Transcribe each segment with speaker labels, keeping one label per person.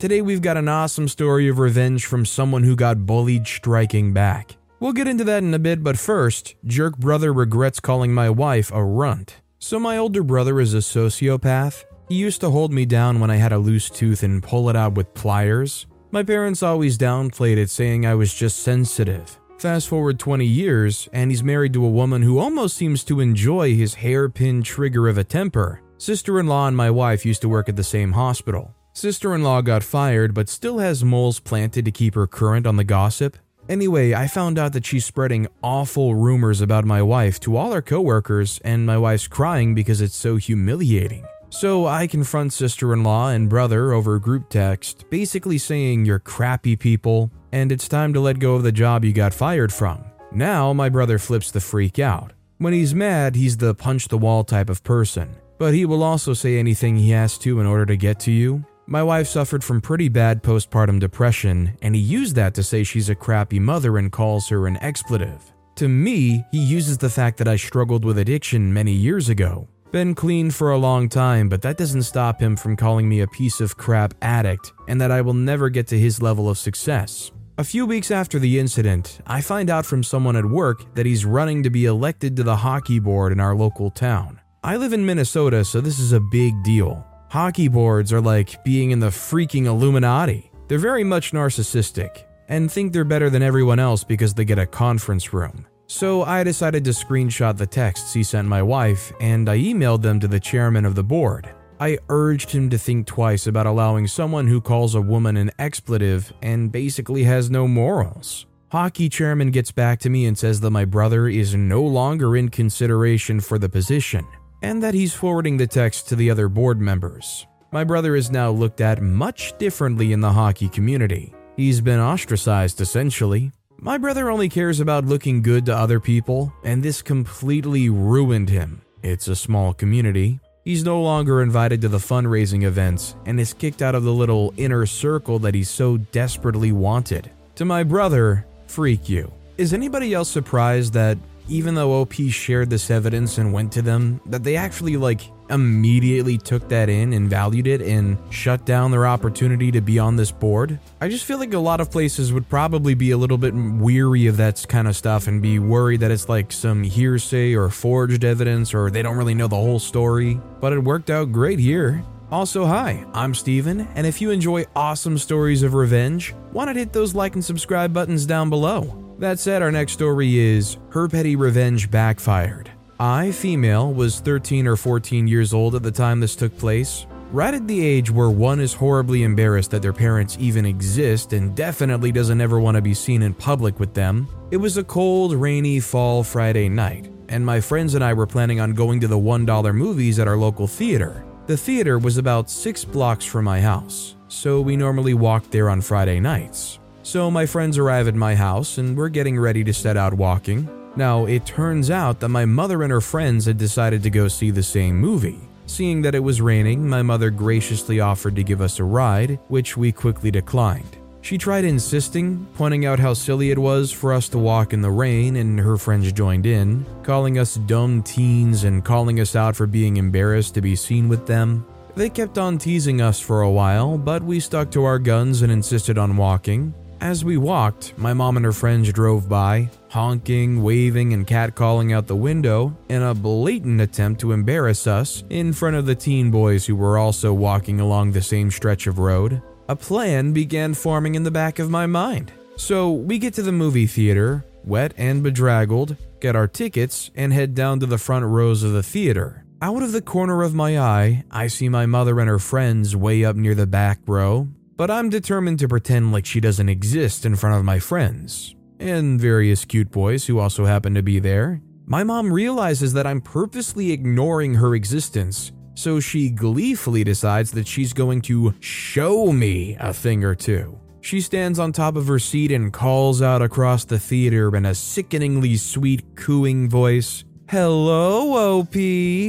Speaker 1: Today, we've got an awesome story of revenge from someone who got bullied striking back. We'll get into that in a bit, but first, Jerk Brother regrets calling my wife a runt. So, my older brother is a sociopath. He used to hold me down when I had a loose tooth and pull it out with pliers. My parents always downplayed it, saying I was just sensitive. Fast forward 20 years, and he's married to a woman who almost seems to enjoy his hairpin trigger of a temper. Sister in law and my wife used to work at the same hospital. Sister in law got fired, but still has moles planted to keep her current on the gossip. Anyway, I found out that she's spreading awful rumors about my wife to all her coworkers, and my wife's crying because it's so humiliating. So I confront sister in law and brother over group text, basically saying you're crappy people, and it's time to let go of the job you got fired from. Now my brother flips the freak out. When he's mad, he's the punch the wall type of person, but he will also say anything he has to in order to get to you, my wife suffered from pretty bad postpartum depression, and he used that to say she's a crappy mother and calls her an expletive. To me, he uses the fact that I struggled with addiction many years ago. Been clean for a long time, but that doesn't stop him from calling me a piece of crap addict and that I will never get to his level of success. A few weeks after the incident, I find out from someone at work that he's running to be elected to the hockey board in our local town. I live in Minnesota, so this is a big deal. Hockey boards are like being in the freaking Illuminati. They're very much narcissistic and think they're better than everyone else because they get a conference room. So I decided to screenshot the texts he sent my wife and I emailed them to the chairman of the board. I urged him to think twice about allowing someone who calls a woman an expletive and basically has no morals. Hockey chairman gets back to me and says that my brother is no longer in consideration for the position and that he's forwarding the text to the other board members. My brother is now looked at much differently in the hockey community. He's been ostracized essentially. My brother only cares about looking good to other people, and this completely ruined him. It's a small community. He's no longer invited to the fundraising events and is kicked out of the little inner circle that he so desperately wanted. To my brother, freak you. Is anybody else surprised that even though OP shared this evidence and went to them, that they actually like immediately took that in and valued it and shut down their opportunity to be on this board. I just feel like a lot of places would probably be a little bit weary of that kind of stuff and be worried that it's like some hearsay or forged evidence or they don't really know the whole story. But it worked out great here. Also, hi, I'm Steven, and if you enjoy awesome stories of revenge, why not hit those like and subscribe buttons down below? That said, our next story is Her Petty Revenge Backfired. I, female, was 13 or 14 years old at the time this took place, right at the age where one is horribly embarrassed that their parents even exist and definitely doesn't ever want to be seen in public with them. It was a cold, rainy fall Friday night, and my friends and I were planning on going to the $1 movies at our local theater. The theater was about six blocks from my house, so we normally walked there on Friday nights. So my friends arrive at my house and we're getting ready to set out walking. Now, it turns out that my mother and her friends had decided to go see the same movie. Seeing that it was raining, my mother graciously offered to give us a ride, which we quickly declined. She tried insisting, pointing out how silly it was for us to walk in the rain, and her friends joined in, calling us dumb teens and calling us out for being embarrassed to be seen with them. They kept on teasing us for a while, but we stuck to our guns and insisted on walking. As we walked, my mom and her friends drove by, honking, waving, and catcalling out the window in a blatant attempt to embarrass us in front of the teen boys who were also walking along the same stretch of road. A plan began forming in the back of my mind. So we get to the movie theater, wet and bedraggled, get our tickets, and head down to the front rows of the theater. Out of the corner of my eye, I see my mother and her friends way up near the back row, but I'm determined to pretend like she doesn't exist in front of my friends and various cute boys who also happen to be there. My mom realizes that I'm purposely ignoring her existence so she gleefully decides that she's going to show me a thing or two. She stands on top of her seat and calls out across the theater in a sickeningly sweet, cooing voice, Hello, OP,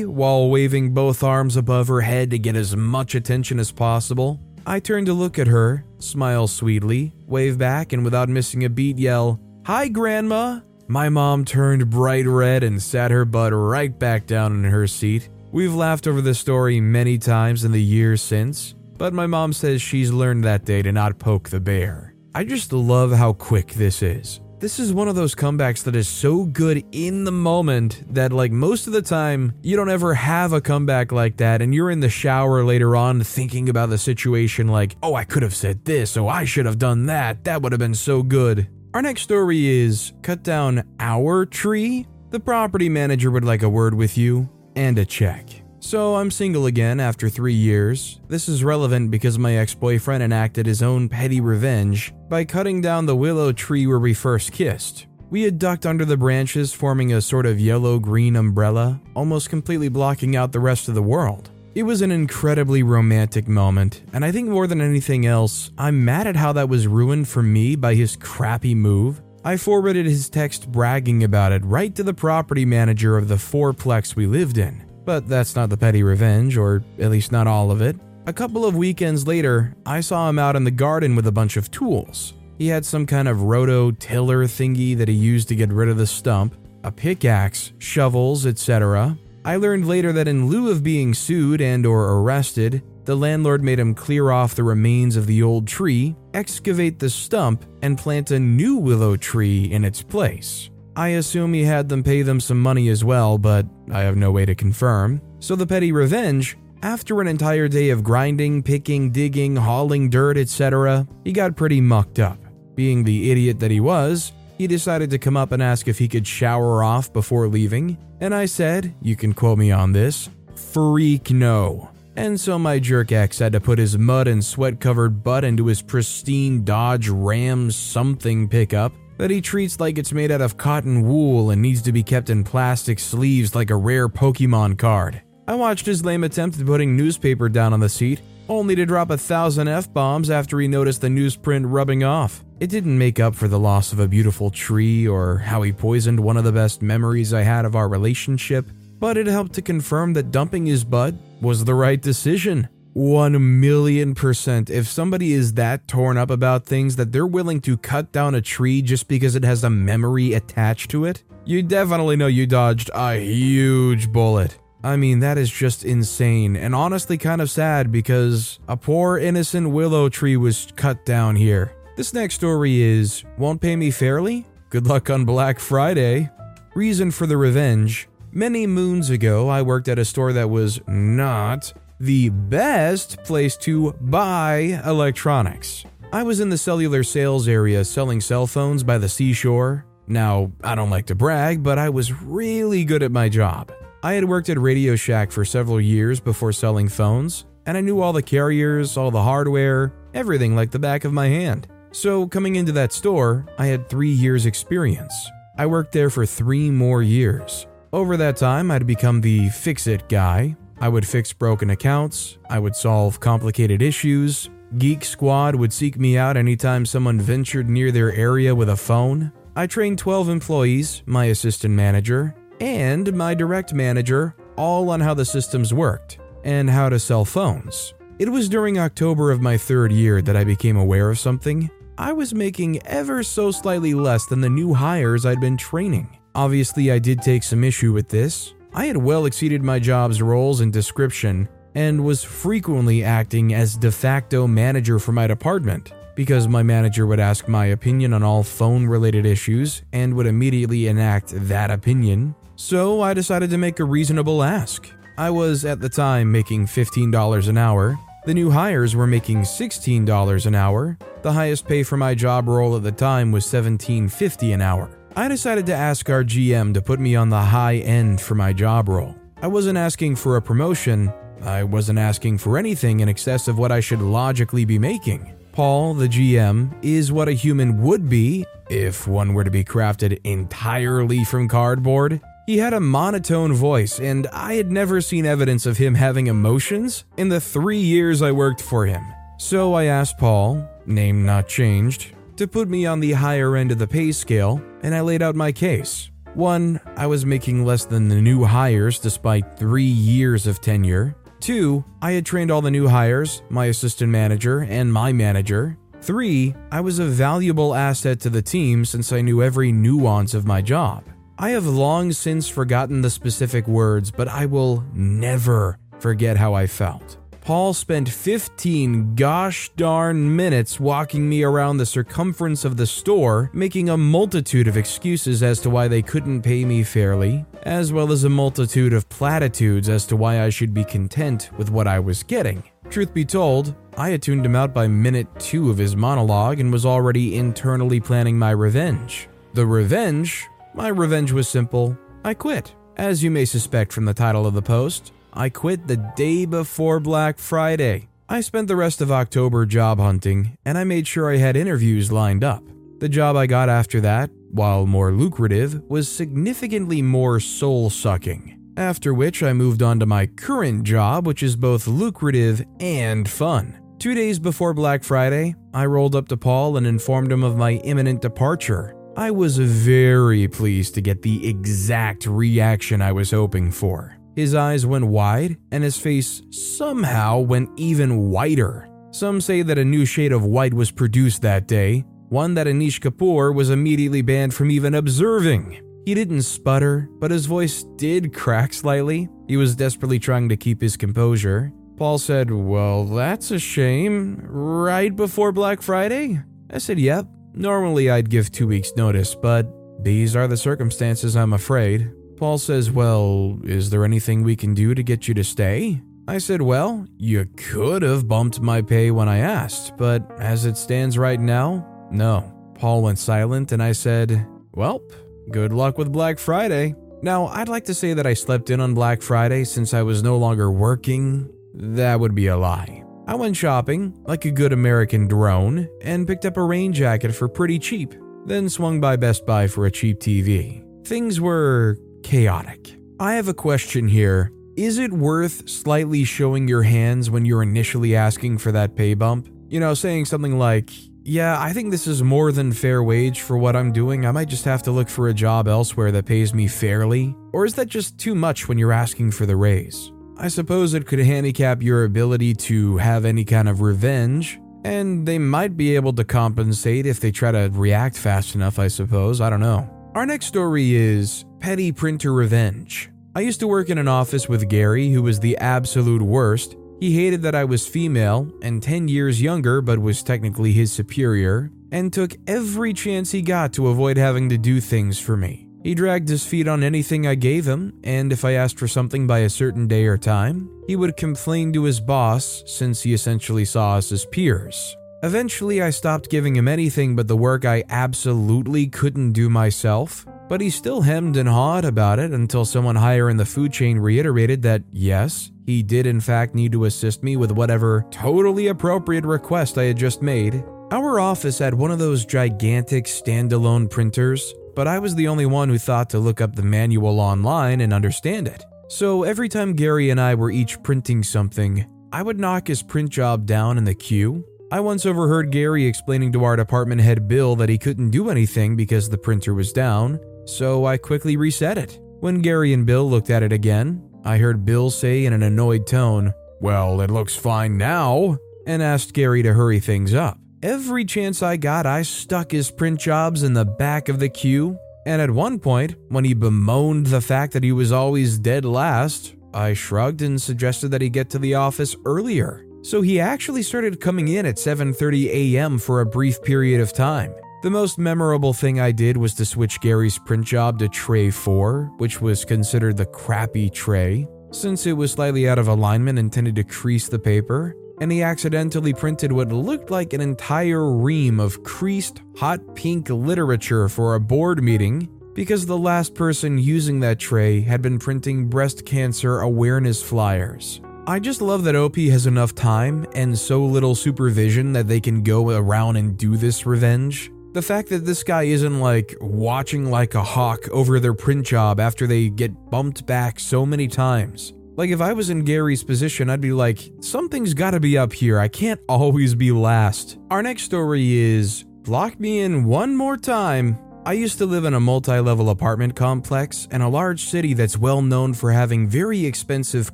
Speaker 1: while waving both arms above her head to get as much attention as possible. I turn to look at her, smile sweetly, wave back, and without missing a beat, yell, Hi, Grandma! My mom turned bright red and sat her butt right back down in her seat. We've laughed over this story many times in the years since, but my mom says she's learned that day to not poke the bear. I just love how quick this is. This is one of those comebacks that is so good in the moment that, like, most of the time, you don't ever have a comeback like that, and you're in the shower later on thinking about the situation, like, oh, I could have said this, oh, I should have done that, that would have been so good. Our next story is Cut Down Our Tree. The property manager would like a word with you and a check. So I'm single again after three years. This is relevant because my ex boyfriend enacted his own petty revenge by cutting down the willow tree where we first kissed. We had ducked under the branches, forming a sort of yellow green umbrella, almost completely blocking out the rest of the world. It was an incredibly romantic moment, and I think more than anything else, I'm mad at how that was ruined for me by his crappy move. I forwarded his text bragging about it right to the property manager of the fourplex we lived in. But that's not the petty revenge, or at least not all of it. A couple of weekends later, I saw him out in the garden with a bunch of tools. He had some kind of roto tiller thingy that he used to get rid of the stump, a pickaxe, shovels, etc. I learned later that in lieu of being sued and or arrested, the landlord made him clear off the remains of the old tree, excavate the stump, and plant a new willow tree in its place. I assume he had them pay them some money as well, but I have no way to confirm. So the petty revenge, after an entire day of grinding, picking, digging, hauling dirt, etc., he got pretty mucked up. Being the idiot that he was, he decided to come up and ask if he could shower off before leaving, and I said, you can quote me on this, freak no. And so my jerk ex had to put his mud and sweat covered butt into his pristine Dodge Ram something pickup that he treats like it's made out of cotton wool and needs to be kept in plastic sleeves like a rare Pokemon card. I watched his lame attempt at putting newspaper down on the seat, only to drop a thousand F bombs after he noticed the newsprint rubbing off. It didn't make up for the loss of a beautiful tree or how he poisoned one of the best memories I had of our relationship, but it helped to confirm that dumping his bud was the right decision. 1 million percent. If somebody is that torn up about things that they're willing to cut down a tree just because it has a memory attached to it, you definitely know you dodged a huge bullet. I mean, that is just insane and honestly kind of sad because a poor innocent willow tree was cut down here. This next story is Won't Pay Me Fairly? Good luck on Black Friday. Reason for the revenge. Many moons ago, I worked at a store that was not the best place to buy electronics. I was in the cellular sales area selling cell phones by the seashore. Now, I don't like to brag, but I was really good at my job. I had worked at Radio Shack for several years before selling phones, and I knew all the carriers, all the hardware, everything like the back of my hand. So, coming into that store, I had three years' experience. I worked there for three more years. Over that time, I'd become the fix it guy, I would fix broken accounts, I would solve complicated issues. Geek Squad would seek me out anytime someone ventured near their area with a phone. I trained 12 employees, my assistant manager, and my direct manager, all on how the systems worked and how to sell phones. It was during October of my third year that I became aware of something. I was making ever so slightly less than the new hires I'd been training. Obviously, I did take some issue with this, I had well exceeded my job's roles and description and was frequently acting as de facto manager for my department because my manager would ask my opinion on all phone related issues and would immediately enact that opinion. So I decided to make a reasonable ask. I was at the time making $15 an hour. The new hires were making $16 an hour. The highest pay for my job role at the time was $17.50 an hour. I decided to ask our GM to put me on the high end for my job role. I wasn't asking for a promotion, I wasn't asking for anything in excess of what I should logically be making. Paul, the GM, is what a human would be if one were to be crafted entirely from cardboard. He had a monotone voice, and I had never seen evidence of him having emotions in the three years I worked for him. So I asked Paul, name not changed, to put me on the higher end of the pay scale, and I laid out my case. One, I was making less than the new hires despite three years of tenure. Two, I had trained all the new hires, my assistant manager, and my manager. Three, I was a valuable asset to the team since I knew every nuance of my job. I have long since forgotten the specific words, but I will never forget how I felt. Paul spent 15 gosh darn minutes walking me around the circumference of the store, making a multitude of excuses as to why they couldn't pay me fairly, as well as a multitude of platitudes as to why I should be content with what I was getting. Truth be told, I had tuned him out by minute two of his monologue and was already internally planning my revenge. The revenge? My revenge was simple I quit. As you may suspect from the title of the post, I quit the day before Black Friday. I spent the rest of October job hunting, and I made sure I had interviews lined up. The job I got after that, while more lucrative, was significantly more soul sucking. After which, I moved on to my current job, which is both lucrative and fun. Two days before Black Friday, I rolled up to Paul and informed him of my imminent departure. I was very pleased to get the exact reaction I was hoping for. His eyes went wide, and his face somehow went even whiter. Some say that a new shade of white was produced that day, one that Anish Kapoor was immediately banned from even observing. He didn't sputter, but his voice did crack slightly. He was desperately trying to keep his composure. Paul said, Well, that's a shame. Right before Black Friday? I said, Yep. Normally I'd give two weeks' notice, but these are the circumstances, I'm afraid. Paul says, Well, is there anything we can do to get you to stay? I said, Well, you could have bumped my pay when I asked, but as it stands right now, no. Paul went silent and I said, Well, good luck with Black Friday. Now, I'd like to say that I slept in on Black Friday since I was no longer working. That would be a lie. I went shopping, like a good American drone, and picked up a rain jacket for pretty cheap, then swung by Best Buy for a cheap TV. Things were chaotic. I have a question here. Is it worth slightly showing your hands when you're initially asking for that pay bump? You know, saying something like, yeah, I think this is more than fair wage for what I'm doing. I might just have to look for a job elsewhere that pays me fairly. Or is that just too much when you're asking for the raise? I suppose it could handicap your ability to have any kind of revenge, and they might be able to compensate if they try to react fast enough, I suppose. I don't know. Our next story is Petty Printer Revenge. I used to work in an office with Gary, who was the absolute worst. He hated that I was female and 10 years younger, but was technically his superior, and took every chance he got to avoid having to do things for me. He dragged his feet on anything I gave him, and if I asked for something by a certain day or time, he would complain to his boss since he essentially saw us as peers. Eventually, I stopped giving him anything but the work I absolutely couldn't do myself, but he still hemmed and hawed about it until someone higher in the food chain reiterated that yes, he did in fact need to assist me with whatever totally appropriate request I had just made. Our office had one of those gigantic standalone printers, but I was the only one who thought to look up the manual online and understand it. So every time Gary and I were each printing something, I would knock his print job down in the queue I once overheard Gary explaining to our department head Bill that he couldn't do anything because the printer was down, so I quickly reset it. When Gary and Bill looked at it again, I heard Bill say in an annoyed tone, Well, it looks fine now, and asked Gary to hurry things up. Every chance I got, I stuck his print jobs in the back of the queue, and at one point, when he bemoaned the fact that he was always dead last, I shrugged and suggested that he get to the office earlier. So he actually started coming in at 7:30 a.m. for a brief period of time. The most memorable thing I did was to switch Gary's print job to tray 4, which was considered the crappy tray, since it was slightly out of alignment intended to crease the paper, and he accidentally printed what looked like an entire ream of creased hot pink literature for a board meeting because the last person using that tray had been printing breast cancer awareness flyers. I just love that OP has enough time and so little supervision that they can go around and do this revenge. The fact that this guy isn't like watching like a hawk over their print job after they get bumped back so many times. Like, if I was in Gary's position, I'd be like, something's gotta be up here. I can't always be last. Our next story is Lock Me In One More Time. I used to live in a multi level apartment complex in a large city that's well known for having very expensive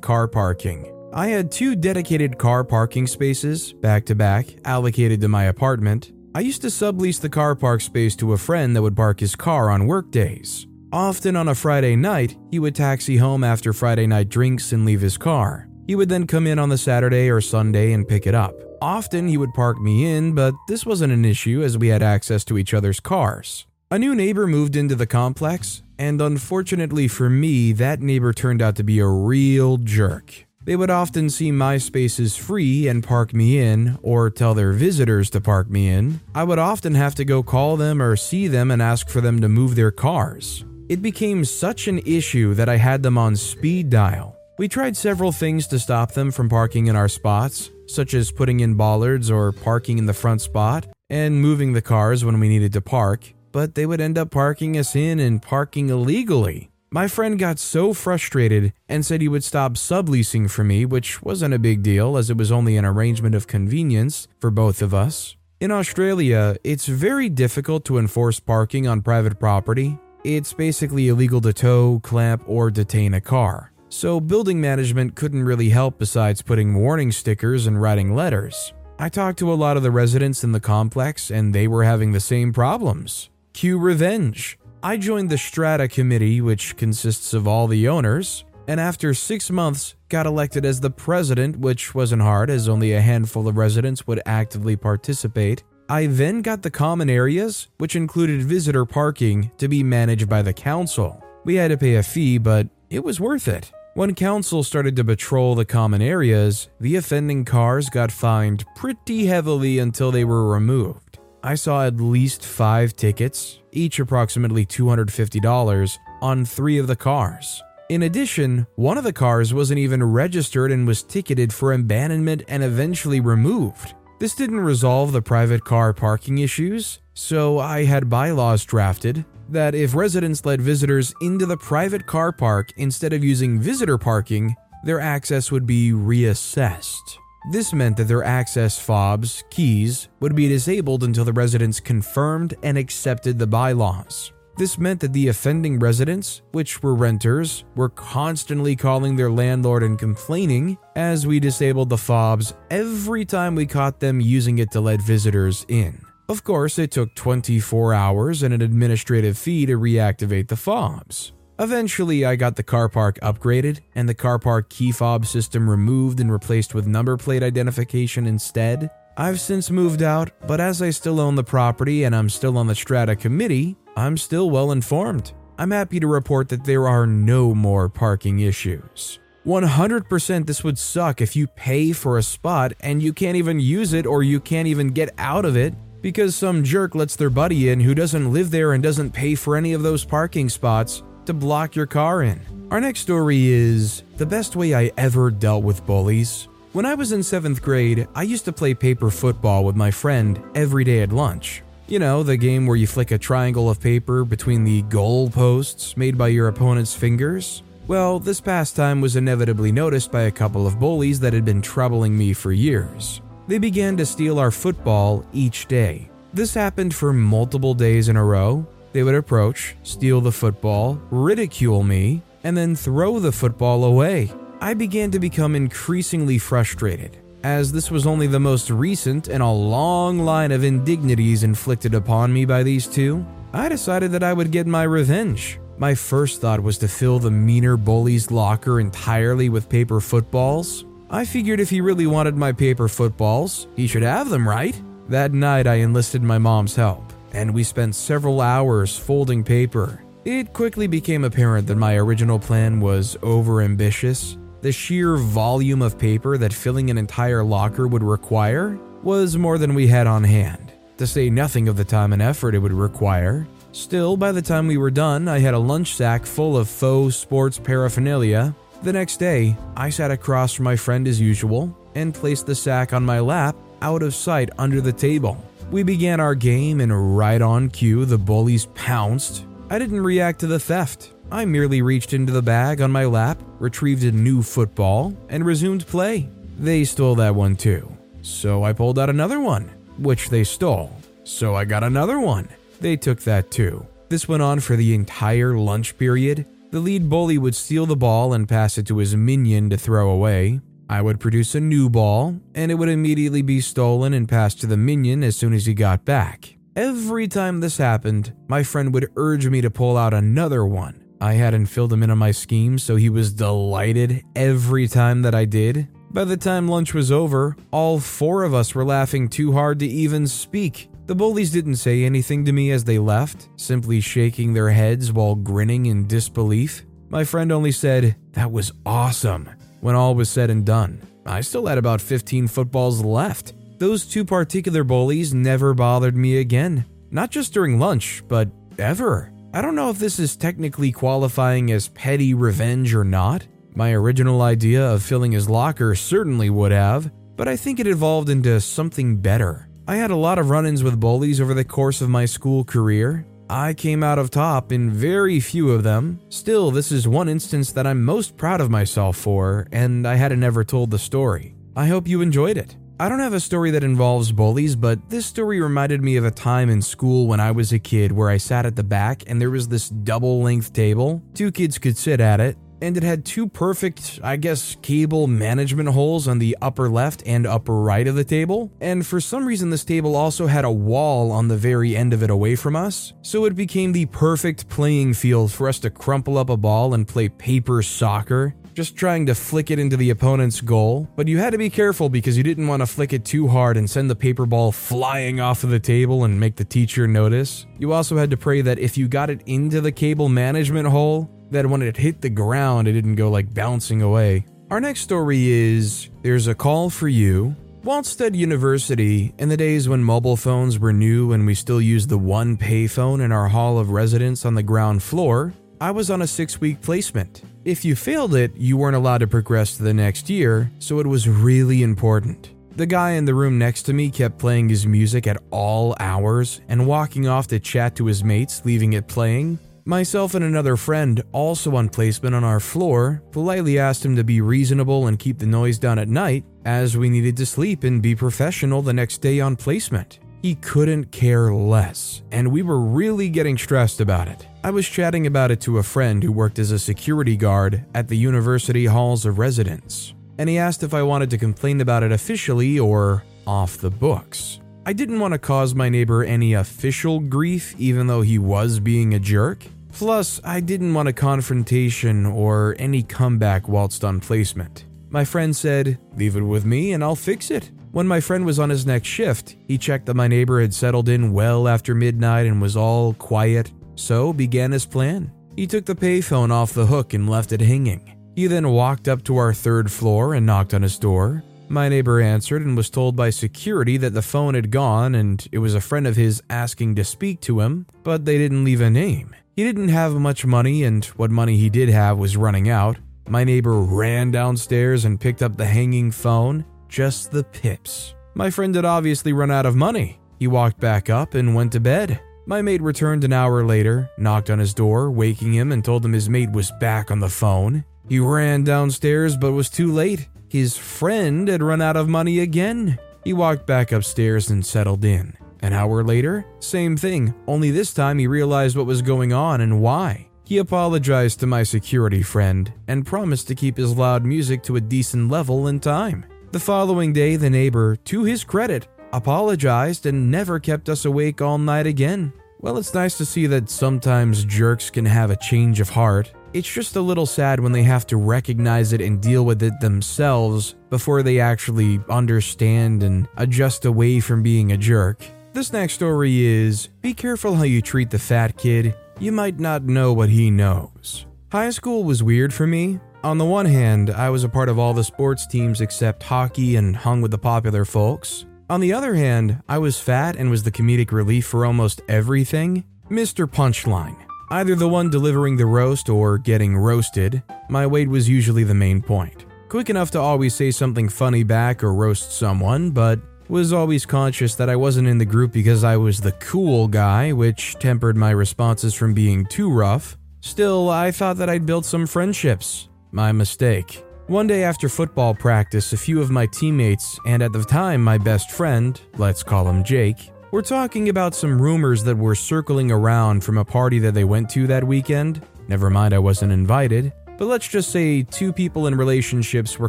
Speaker 1: car parking. I had two dedicated car parking spaces, back to back, allocated to my apartment. I used to sublease the car park space to a friend that would park his car on work days. Often on a Friday night, he would taxi home after Friday night drinks and leave his car. He would then come in on the Saturday or Sunday and pick it up. Often he would park me in, but this wasn't an issue as we had access to each other's cars. A new neighbor moved into the complex, and unfortunately for me, that neighbor turned out to be a real jerk. They would often see my spaces free and park me in, or tell their visitors to park me in. I would often have to go call them or see them and ask for them to move their cars. It became such an issue that I had them on speed dial. We tried several things to stop them from parking in our spots, such as putting in bollards or parking in the front spot, and moving the cars when we needed to park, but they would end up parking us in and parking illegally. My friend got so frustrated and said he would stop subleasing for me, which wasn't a big deal as it was only an arrangement of convenience for both of us. In Australia, it's very difficult to enforce parking on private property it's basically illegal to tow, clamp, or detain a car. So, building management couldn't really help besides putting warning stickers and writing letters. I talked to a lot of the residents in the complex, and they were having the same problems. Cue revenge. I joined the Strata Committee, which consists of all the owners, and after six months, got elected as the president, which wasn't hard as only a handful of residents would actively participate. I then got the common areas, which included visitor parking, to be managed by the council. We had to pay a fee, but it was worth it. When council started to patrol the common areas, the offending cars got fined pretty heavily until they were removed. I saw at least five tickets, each approximately $250, on three of the cars. In addition, one of the cars wasn't even registered and was ticketed for abandonment and eventually removed. This didn't resolve the private car parking issues, so I had bylaws drafted that if residents let visitors into the private car park instead of using visitor parking, their access would be reassessed. This meant that their access fobs, keys, would be disabled until the residents confirmed and accepted the bylaws. This meant that the offending residents, which were renters, were constantly calling their landlord and complaining as we disabled the fobs every time we caught them using it to let visitors in. Of course, it took 24 hours and an administrative fee to reactivate the fobs. Eventually, I got the car park upgraded and the car park key fob system removed and replaced with number plate identification instead. I've since moved out, but as I still own the property and I'm still on the Strata committee, I'm still well informed. I'm happy to report that there are no more parking issues. 100% this would suck if you pay for a spot and you can't even use it or you can't even get out of it because some jerk lets their buddy in who doesn't live there and doesn't pay for any of those parking spots to block your car in. Our next story is the best way I ever dealt with bullies. When I was in 7th grade, I used to play paper football with my friend every day at lunch. You know, the game where you flick a triangle of paper between the goal posts made by your opponent's fingers? Well, this pastime was inevitably noticed by a couple of bullies that had been troubling me for years. They began to steal our football each day. This happened for multiple days in a row. They would approach, steal the football, ridicule me, and then throw the football away. I began to become increasingly frustrated as this was only the most recent in a long line of indignities inflicted upon me by these two, I decided that I would get my revenge. My first thought was to fill the meaner bully's locker entirely with paper footballs. I figured if he really wanted my paper footballs, he should have them, right? That night, I enlisted my mom's help, and we spent several hours folding paper. It quickly became apparent that my original plan was overambitious the sheer volume of paper that filling an entire locker would require was more than we had on hand, to say nothing of the time and effort it would require. Still, by the time we were done, I had a lunch sack full of faux sports paraphernalia. The next day, I sat across from my friend as usual and placed the sack on my lap, out of sight under the table. We began our game, and right on cue, the bullies pounced. I didn't react to the theft. I merely reached into the bag on my lap, retrieved a new football, and resumed play. They stole that one too. So I pulled out another one, which they stole. So I got another one. They took that too. This went on for the entire lunch period. The lead bully would steal the ball and pass it to his minion to throw away. I would produce a new ball, and it would immediately be stolen and passed to the minion as soon as he got back. Every time this happened, my friend would urge me to pull out another one. I hadn't filled him in on my scheme, so he was delighted every time that I did. By the time lunch was over, all four of us were laughing too hard to even speak. The bullies didn't say anything to me as they left, simply shaking their heads while grinning in disbelief. My friend only said, That was awesome, when all was said and done. I still had about 15 footballs left. Those two particular bullies never bothered me again. Not just during lunch, but ever. I don't know if this is technically qualifying as petty revenge or not. My original idea of filling his locker certainly would have, but I think it evolved into something better. I had a lot of run ins with bullies over the course of my school career. I came out of top in very few of them. Still, this is one instance that I'm most proud of myself for, and I hadn't ever told the story. I hope you enjoyed it. I don't have a story that involves bullies, but this story reminded me of a time in school when I was a kid where I sat at the back and there was this double length table. Two kids could sit at it, and it had two perfect, I guess, cable management holes on the upper left and upper right of the table. And for some reason, this table also had a wall on the very end of it away from us, so it became the perfect playing field for us to crumple up a ball and play paper soccer. Just trying to flick it into the opponent's goal, but you had to be careful because you didn't want to flick it too hard and send the paper ball flying off of the table and make the teacher notice. You also had to pray that if you got it into the cable management hole, that when it hit the ground, it didn't go like bouncing away. Our next story is There's a Call for You. Walstead University, in the days when mobile phones were new and we still used the one payphone in our hall of residence on the ground floor, I was on a six week placement. If you failed it, you weren't allowed to progress to the next year, so it was really important. The guy in the room next to me kept playing his music at all hours and walking off to chat to his mates, leaving it playing. Myself and another friend, also on placement on our floor, politely asked him to be reasonable and keep the noise down at night, as we needed to sleep and be professional the next day on placement. He couldn't care less, and we were really getting stressed about it. I was chatting about it to a friend who worked as a security guard at the university halls of residence, and he asked if I wanted to complain about it officially or off the books. I didn't want to cause my neighbor any official grief, even though he was being a jerk, Plus, I didn't want a confrontation or any comeback whilst on placement. My friend said, Leave it with me and I'll fix it. When my friend was on his next shift, he checked that my neighbor had settled in well after midnight and was all quiet, so began his plan. He took the payphone off the hook and left it hanging. He then walked up to our third floor and knocked on his door. My neighbor answered and was told by security that the phone had gone and it was a friend of his asking to speak to him, but they didn't leave a name. He didn't have much money, and what money he did have was running out. My neighbor ran downstairs and picked up the hanging phone, just the pips. My friend had obviously run out of money. He walked back up and went to bed. My mate returned an hour later, knocked on his door, waking him, and told him his mate was back on the phone. He ran downstairs but was too late. His friend had run out of money again. He walked back upstairs and settled in. An hour later, same thing, only this time he realized what was going on and why. He apologized to my security friend and promised to keep his loud music to a decent level in time. The following day, the neighbor, to his credit, apologized and never kept us awake all night again. Well, it's nice to see that sometimes jerks can have a change of heart. It's just a little sad when they have to recognize it and deal with it themselves before they actually understand and adjust away from being a jerk. This next story is Be careful how you treat the fat kid. You might not know what he knows. High school was weird for me. On the one hand, I was a part of all the sports teams except hockey and hung with the popular folks. On the other hand, I was fat and was the comedic relief for almost everything. Mr. Punchline. Either the one delivering the roast or getting roasted, my weight was usually the main point. Quick enough to always say something funny back or roast someone, but Was always conscious that I wasn't in the group because I was the cool guy, which tempered my responses from being too rough. Still, I thought that I'd built some friendships. My mistake. One day after football practice, a few of my teammates, and at the time my best friend, let's call him Jake, were talking about some rumors that were circling around from a party that they went to that weekend. Never mind, I wasn't invited. But let's just say two people in relationships were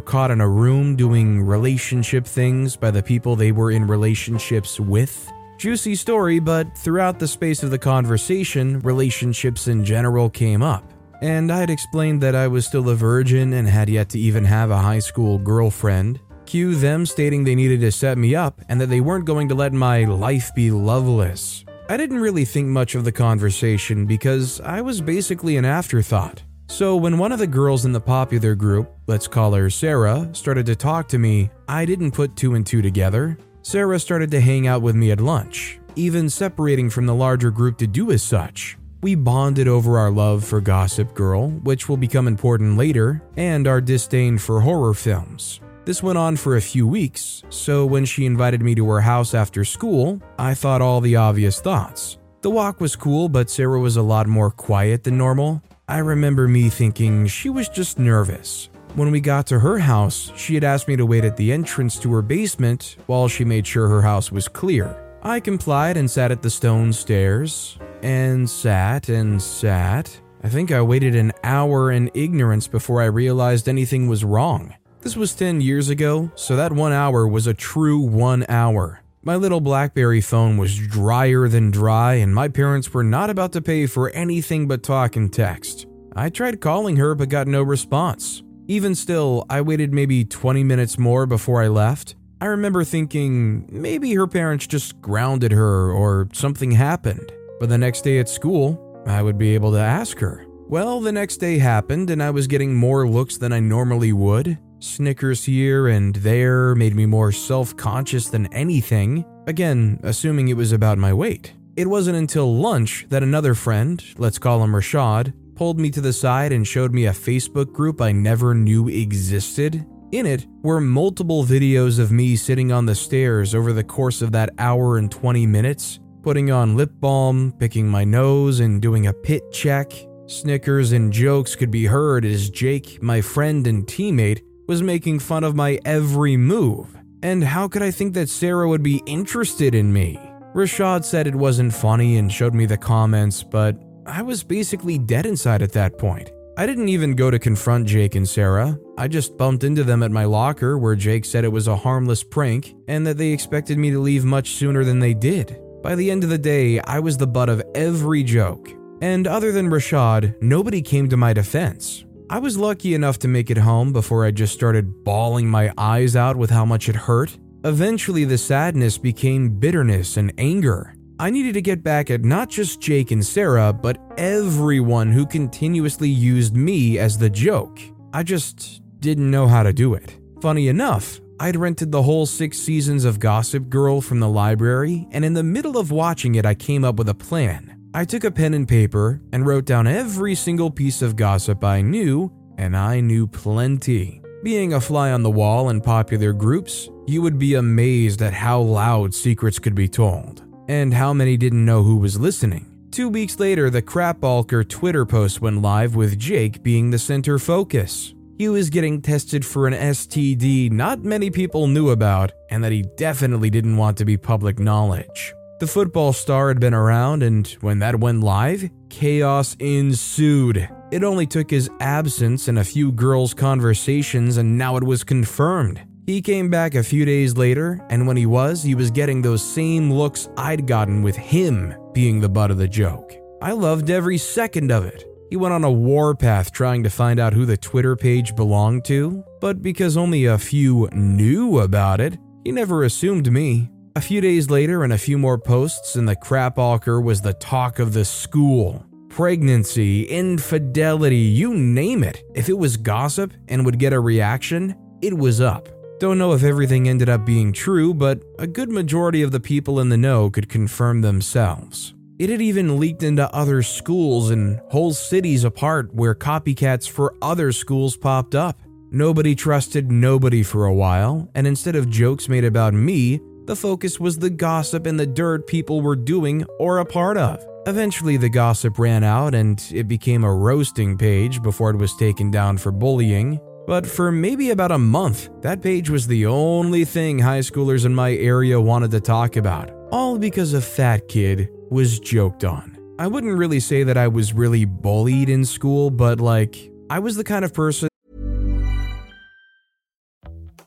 Speaker 1: caught in a room doing relationship things by the people they were in relationships with. Juicy story, but throughout the space of the conversation, relationships in general came up. And I had explained that I was still a virgin and had yet to even have a high school girlfriend. Cue them stating they needed to set me up and that they weren't going to let my life be loveless. I didn't really think much of the conversation because I was basically an afterthought. So, when one of the girls in the popular group, let's call her Sarah, started to talk to me, I didn't put two and two together. Sarah started to hang out with me at lunch, even separating from the larger group to do as such. We bonded over our love for Gossip Girl, which will become important later, and our disdain for horror films. This went on for a few weeks, so when she invited me to her house after school, I thought all the obvious thoughts. The walk was cool, but Sarah was a lot more quiet than normal, I remember me thinking she was just nervous. When we got to her house, she had asked me to wait at the entrance to her basement while she made sure her house was clear. I complied and sat at the stone stairs, and sat and sat. I think I waited an hour in ignorance before I realized anything was wrong. This was 10 years ago, so that one hour was a true one hour. My little Blackberry phone was drier than dry, and my parents were not about to pay for anything but talk and text. I tried calling her but got no response. Even still, I waited maybe 20 minutes more before I left. I remember thinking maybe her parents just grounded her or something happened. But the next day at school, I would be able to ask her. Well, the next day happened, and I was getting more looks than I normally would. Snickers here and there made me more self conscious than anything, again, assuming it was about my weight. It wasn't until lunch that another friend, let's call him Rashad, pulled me to the side and showed me a Facebook group I never knew existed. In it were multiple videos of me sitting on the stairs over the course of that hour and 20 minutes, putting on lip balm, picking my nose, and doing a pit check. Snickers and jokes could be heard as Jake, my friend and teammate, was making fun of my every move. And how could I think that Sarah would be interested in me? Rashad said it wasn't funny and showed me the comments, but I was basically dead inside at that point. I didn't even go to confront Jake and Sarah. I just bumped into them at my locker where Jake said it was a harmless prank and that they expected me to leave much sooner than they did. By the end of the day, I was the butt of every joke. And other than Rashad, nobody came to my defense. I was lucky enough to make it home before I just started bawling my eyes out with how much it hurt. Eventually, the sadness became bitterness and anger. I needed to get back at not just Jake and Sarah, but everyone who continuously used me as the joke. I just didn't know how to do it. Funny enough, I'd rented the whole six seasons of Gossip Girl from the library, and in the middle of watching it, I came up with a plan. I took a pen and paper and wrote down every single piece of gossip I knew, and I knew plenty. Being a fly on the wall in popular groups, you would be amazed at how loud secrets could be told, and how many didn't know who was listening. Two weeks later, the Crapbalker Twitter post went live with Jake being the center focus. He was getting tested for an STD not many people knew about, and that he definitely didn't want to be public knowledge. The football star had been around, and when that went live, chaos ensued. It only took his absence and a few girls' conversations, and now it was confirmed. He came back a few days later, and when he was, he was getting those same looks I'd gotten with him being the butt of the joke. I loved every second of it. He went on a warpath trying to find out who the Twitter page belonged to, but because only a few knew about it, he never assumed me. A few days later, and a few more posts, and the crapwalker was the talk of the school. Pregnancy, infidelity, you name it. If it was gossip and would get a reaction, it was up. Don't know if everything ended up being true, but a good majority of the people in the know could confirm themselves. It had even leaked into other schools and whole cities apart where copycats for other schools popped up. Nobody trusted nobody for a while, and instead of jokes made about me, The focus was the gossip and the dirt people were doing or a part of. Eventually, the gossip ran out and it became a roasting page before it was taken down for bullying. But for maybe about a month, that page was the only thing high schoolers in my area wanted to talk about, all because a fat kid was joked on. I wouldn't really say that I was really bullied in school, but like, I was the kind of person.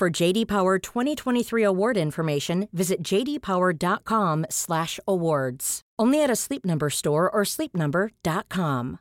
Speaker 2: For JD Power 2023 award information, visit jdpower.com/awards. Only at a Sleep Number store or sleepnumber.com.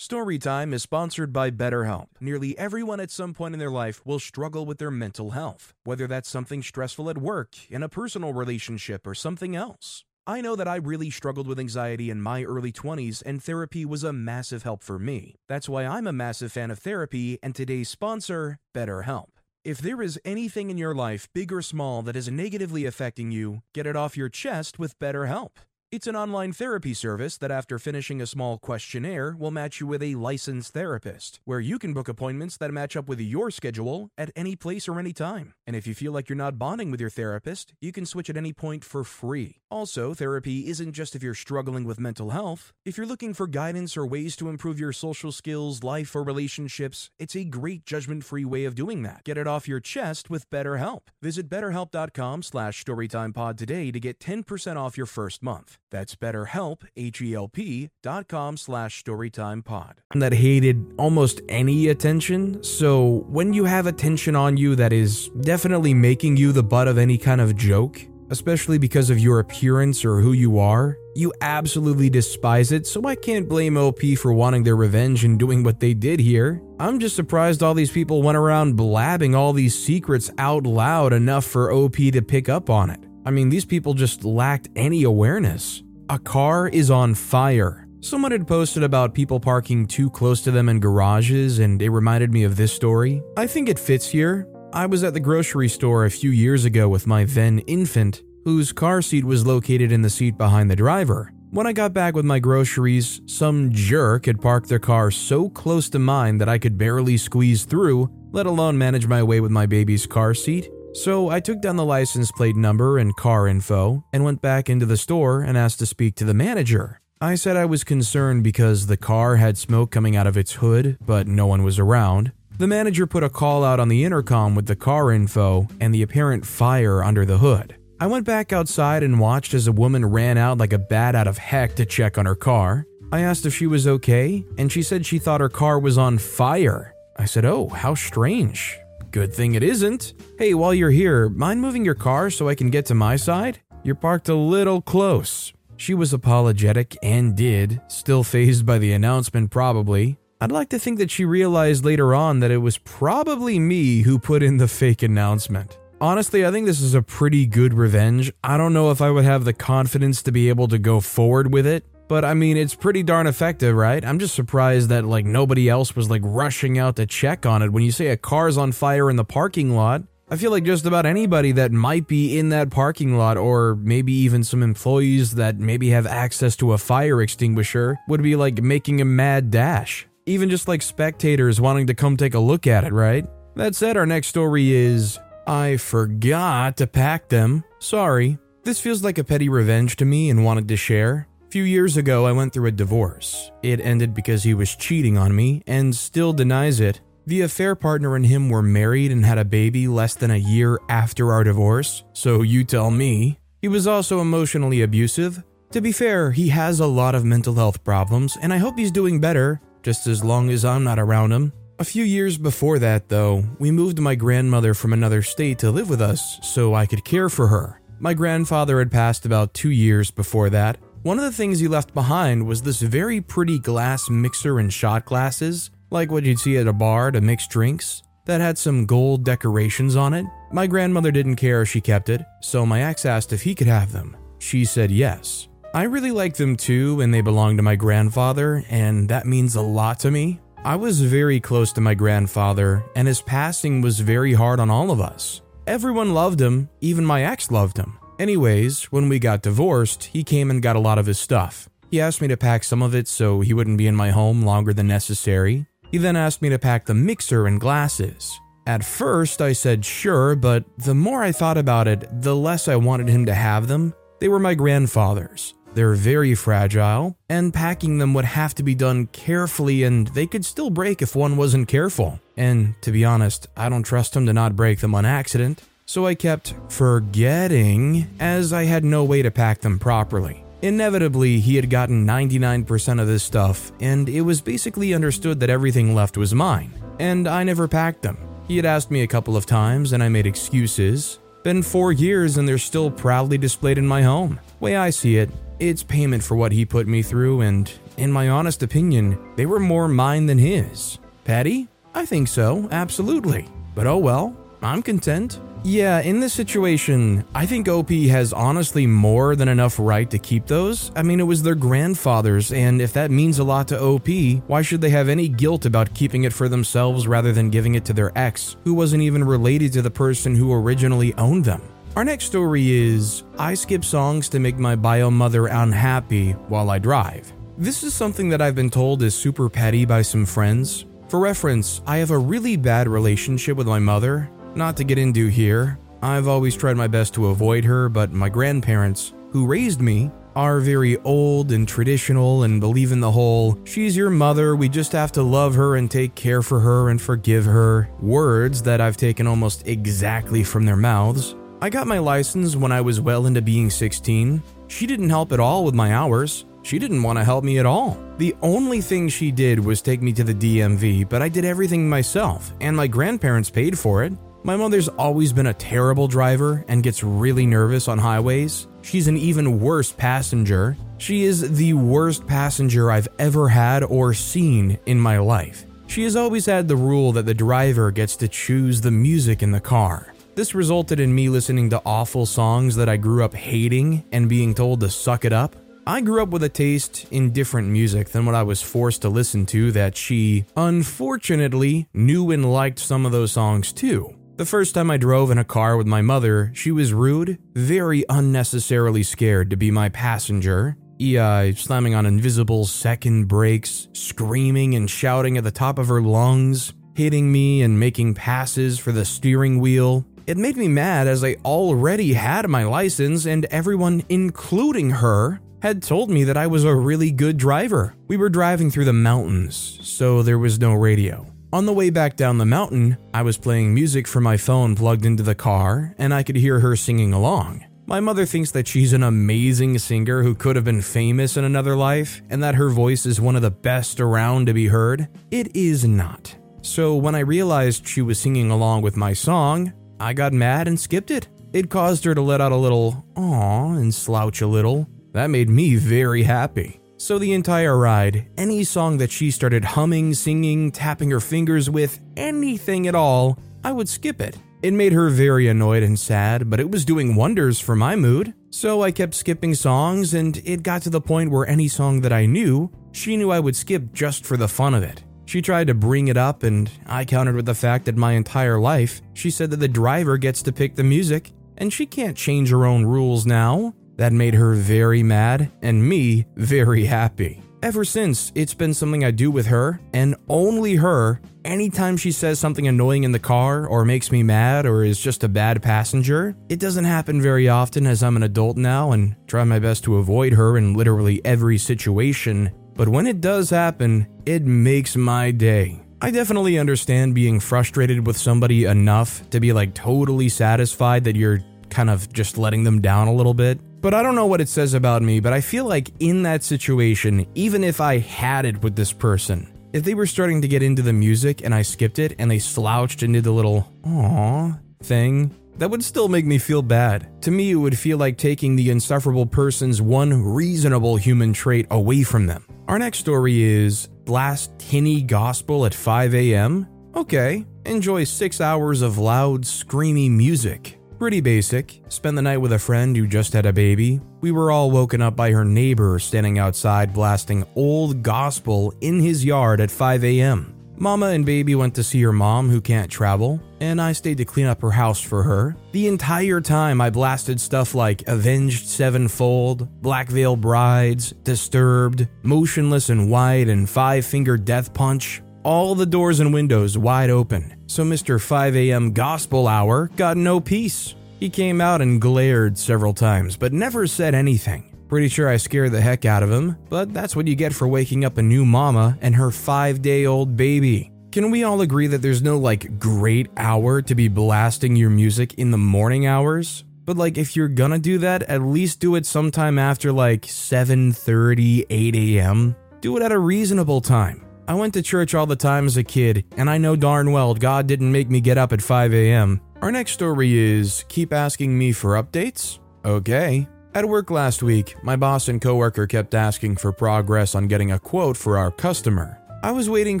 Speaker 1: Storytime is sponsored by BetterHelp. Nearly everyone at some point in their life will struggle with their mental health, whether that's something stressful at work, in a personal relationship, or something else. I know that I really struggled with anxiety in my early 20s, and therapy was a massive help for me. That's why I'm a massive fan of therapy and today's sponsor, BetterHelp. If there is anything in your life, big or small, that is negatively affecting you, get it off your chest with BetterHelp. It's an online therapy service that, after finishing a small questionnaire, will match you with a licensed therapist, where you can book appointments that match up with your schedule at any place or any time. And if you feel like you're not bonding with your therapist, you can switch at any point for free. Also, therapy isn't just if you're struggling with mental health. If you're looking for guidance or ways to improve your social skills, life, or relationships, it's a great judgment-free way of doing that. Get it off your chest with BetterHelp. Visit betterhelp.com slash storytimepod today to get 10% off your first month. That's betterhelp, H-E-L-P dot com slash storytimepod. That hated almost any attention, so when you have attention on you that is definitely making you the butt of any kind of joke, especially because of your appearance or who you are, you absolutely despise it, so I can't blame OP for wanting their revenge and doing what they did here. I'm just surprised all these people went around blabbing all these secrets out loud enough for OP to pick up on it. I mean, these people just lacked any awareness. A car is on fire. Someone had posted about people parking too close to them in garages, and it reminded me of this story. I think it fits here. I was at the grocery store a few years ago with my then infant, whose car seat was located in the seat behind the driver. When I got back with my groceries, some jerk had parked their car so close to mine that I could barely squeeze through, let alone manage my way with my baby's car seat. So I took down the license plate number and car info and went back into the store and asked to speak to the manager. I said I was concerned because the car had smoke coming out of its hood, but no one was around. The manager put a call out on the intercom with the car info and the apparent fire under the hood. I went back outside and watched as a woman ran out like a bat out of heck to check on her car. I asked if she was okay, and she said she thought her car was on fire. I said, Oh, how strange. Good thing it isn't. Hey, while you're here, mind moving your car so I can get to my side? You're parked a little close. She was apologetic and did, still phased by the announcement, probably. I'd like to think that she realized later on that it was probably me who put in the fake announcement. Honestly, I think this is a pretty good revenge. I don't know if I would have the confidence to be able to go forward with it, but I mean, it's pretty darn effective, right? I'm just surprised that like nobody else was like rushing out to check on it. When you say a car's on fire in the parking lot, I feel like just about anybody that might be in that parking lot, or maybe even some employees that maybe have access to a fire extinguisher, would be like making a mad dash. Even just like spectators wanting to come take a look at it, right? That said, our next story is I forgot to pack them. Sorry. This feels like a petty revenge to me and wanted to share A few years ago, I went through a divorce. It ended because he was cheating on me and still denies it. The affair partner and him were married and had a baby less than a year after our divorce, so you tell me. He was also emotionally abusive. To be fair, he has a lot of mental health problems, and I hope he's doing better, just as long as I'm not around him. A few years before that, though, we moved my grandmother from another state to live with us so I could care for her. My grandfather had passed about two years before that. One of the things he left behind was this very pretty glass mixer and shot glasses, like what you'd see at a bar to mix drinks, that had some gold decorations on it. My grandmother didn't care if she kept it, so my ex asked if he could have them. She said yes. I really like them too, and they belong to my grandfather, and that means a lot to me. I was very close to my grandfather, and his passing was very hard on all of us. Everyone loved him, even my ex loved him. Anyways, when we got divorced, he came and got a lot of his stuff. He asked me to pack some of it so he wouldn't be in my home longer than necessary. He then asked me to pack the mixer and glasses. At first, I said sure, but the more I thought about it, the less I wanted him to have them. They were my grandfather's. They're very fragile, and packing them would have to be done carefully, and they could still break if one wasn't careful. And to be honest, I don't trust him to not break them on accident, so I kept forgetting as I had no way to pack them properly. Inevitably, he had gotten 99% of this stuff, and it was basically understood that everything left was mine, and I never packed them. He had asked me a couple of times, and I made excuses. Been four years, and they're still proudly displayed in my home. Way I see it, it's payment for what he put me through, and in my honest opinion, they were more mine than his. Petty? I think so, absolutely. But oh well, I'm content. Yeah, in this situation, I think OP has honestly more than enough right to keep those. I mean, it was their grandfather's, and if that means a lot to OP, why should they have any guilt about keeping it for themselves rather than giving it to their ex, who wasn't even related to the person who originally owned them? Our next story is I skip songs to make my bio mother unhappy while I drive. This is something that I've been told is super petty by some friends. For reference, I have a really bad relationship with my mother. Not to get into here, I've always tried my best to avoid her, but my grandparents, who raised me, are very old and traditional and believe in the whole, she's your mother, we just have to love her and take care for her and forgive her, words that I've taken almost exactly from their mouths. I got my license when I was well into being 16. She didn't help at all with my hours. She didn't want to help me at all. The only thing she did was take me to the DMV, but I did everything myself, and my grandparents paid for it. My mother's always been a terrible driver and gets really nervous on highways. She's an even worse passenger. She is the worst passenger I've ever had or seen in my life. She has always had the rule that the driver gets to choose the music in the car. This resulted in me listening to awful songs that I grew up hating and being told to suck it up. I grew up with a taste in different music than what I was forced to listen to that she, unfortunately, knew and liked some of those songs too. The first time I drove in a car with my mother, she was rude, very unnecessarily scared to be my passenger. EI slamming on invisible second brakes, screaming and shouting at the top of her lungs, hitting me and making passes for the steering wheel. It made me mad as I already had my license and everyone, including her, had told me that I was a really good driver. We were driving through the mountains, so there was no radio. On the way back down the mountain, I was playing music from my phone plugged into the car, and I could hear her singing along. My mother thinks that she's an amazing singer who could have been famous in another life, and that her voice is one of the best around to be heard. It is not. So when I realized she was singing along with my song, I got mad and skipped it. It caused her to let out a little aw and slouch a little. That made me very happy. So the entire ride, any song that she started humming, singing, tapping her fingers with, anything at all, I would skip it. It made her very annoyed and sad, but it was doing wonders for my mood. So I kept skipping songs, and it got to the point where any song that I knew, she knew I would skip just for the fun of it. She tried to bring it up, and I countered with the fact that my entire life, she said that the driver gets to pick the music, and she can't change her own rules now. That made her very mad, and me very happy. Ever since, it's been something I do with her, and only her. Anytime she says something annoying in the car, or makes me mad, or is just a bad passenger, it doesn't happen very often as I'm an adult now and try my best to avoid her in literally every situation but when it does happen, it makes my day. I definitely understand being frustrated with somebody enough to be like totally satisfied that you're kind of just letting them down a little bit. But I don't know what it says about me, but I feel like in that situation, even if I had it with this person, if they were starting to get into the music and I skipped it and they slouched did the little aww thing, that would still make me feel bad. To me, it would feel like taking the insufferable person's one reasonable human trait away from them. Our next story is Blast Tinny Gospel at 5 a.m. Okay, enjoy six hours of loud, screamy music. Pretty basic. Spend the night with a friend who just had a baby. We were all woken up by her neighbor standing outside blasting old gospel in his yard at 5 a.m. Mama and baby went to see her mom who can't travel, and I stayed to clean up her house for her. The entire time I blasted stuff like Avenged Sevenfold, Black Veil Brides, Disturbed, Motionless In White, and Five Finger Death Punch. All the doors and windows wide open, so Mr. 5 a.m. Gospel Hour got no peace. He came out and glared several times, but never said anything. Pretty sure I scared the heck out of him, but that's what you get for waking up a new mama and her five day old baby. Can we all agree that there's no like great hour to be blasting your music in the morning hours? But like if you're gonna do that, at least do it sometime after like 7:30, 8 a.m. Do it at a reasonable time. I went to church all the time as a kid, and I know darn well God didn't make me get up at 5 a.m. Our next story is keep asking me for updates? Okay. At work last week, my boss and coworker kept asking for progress on getting a quote for our customer. I was waiting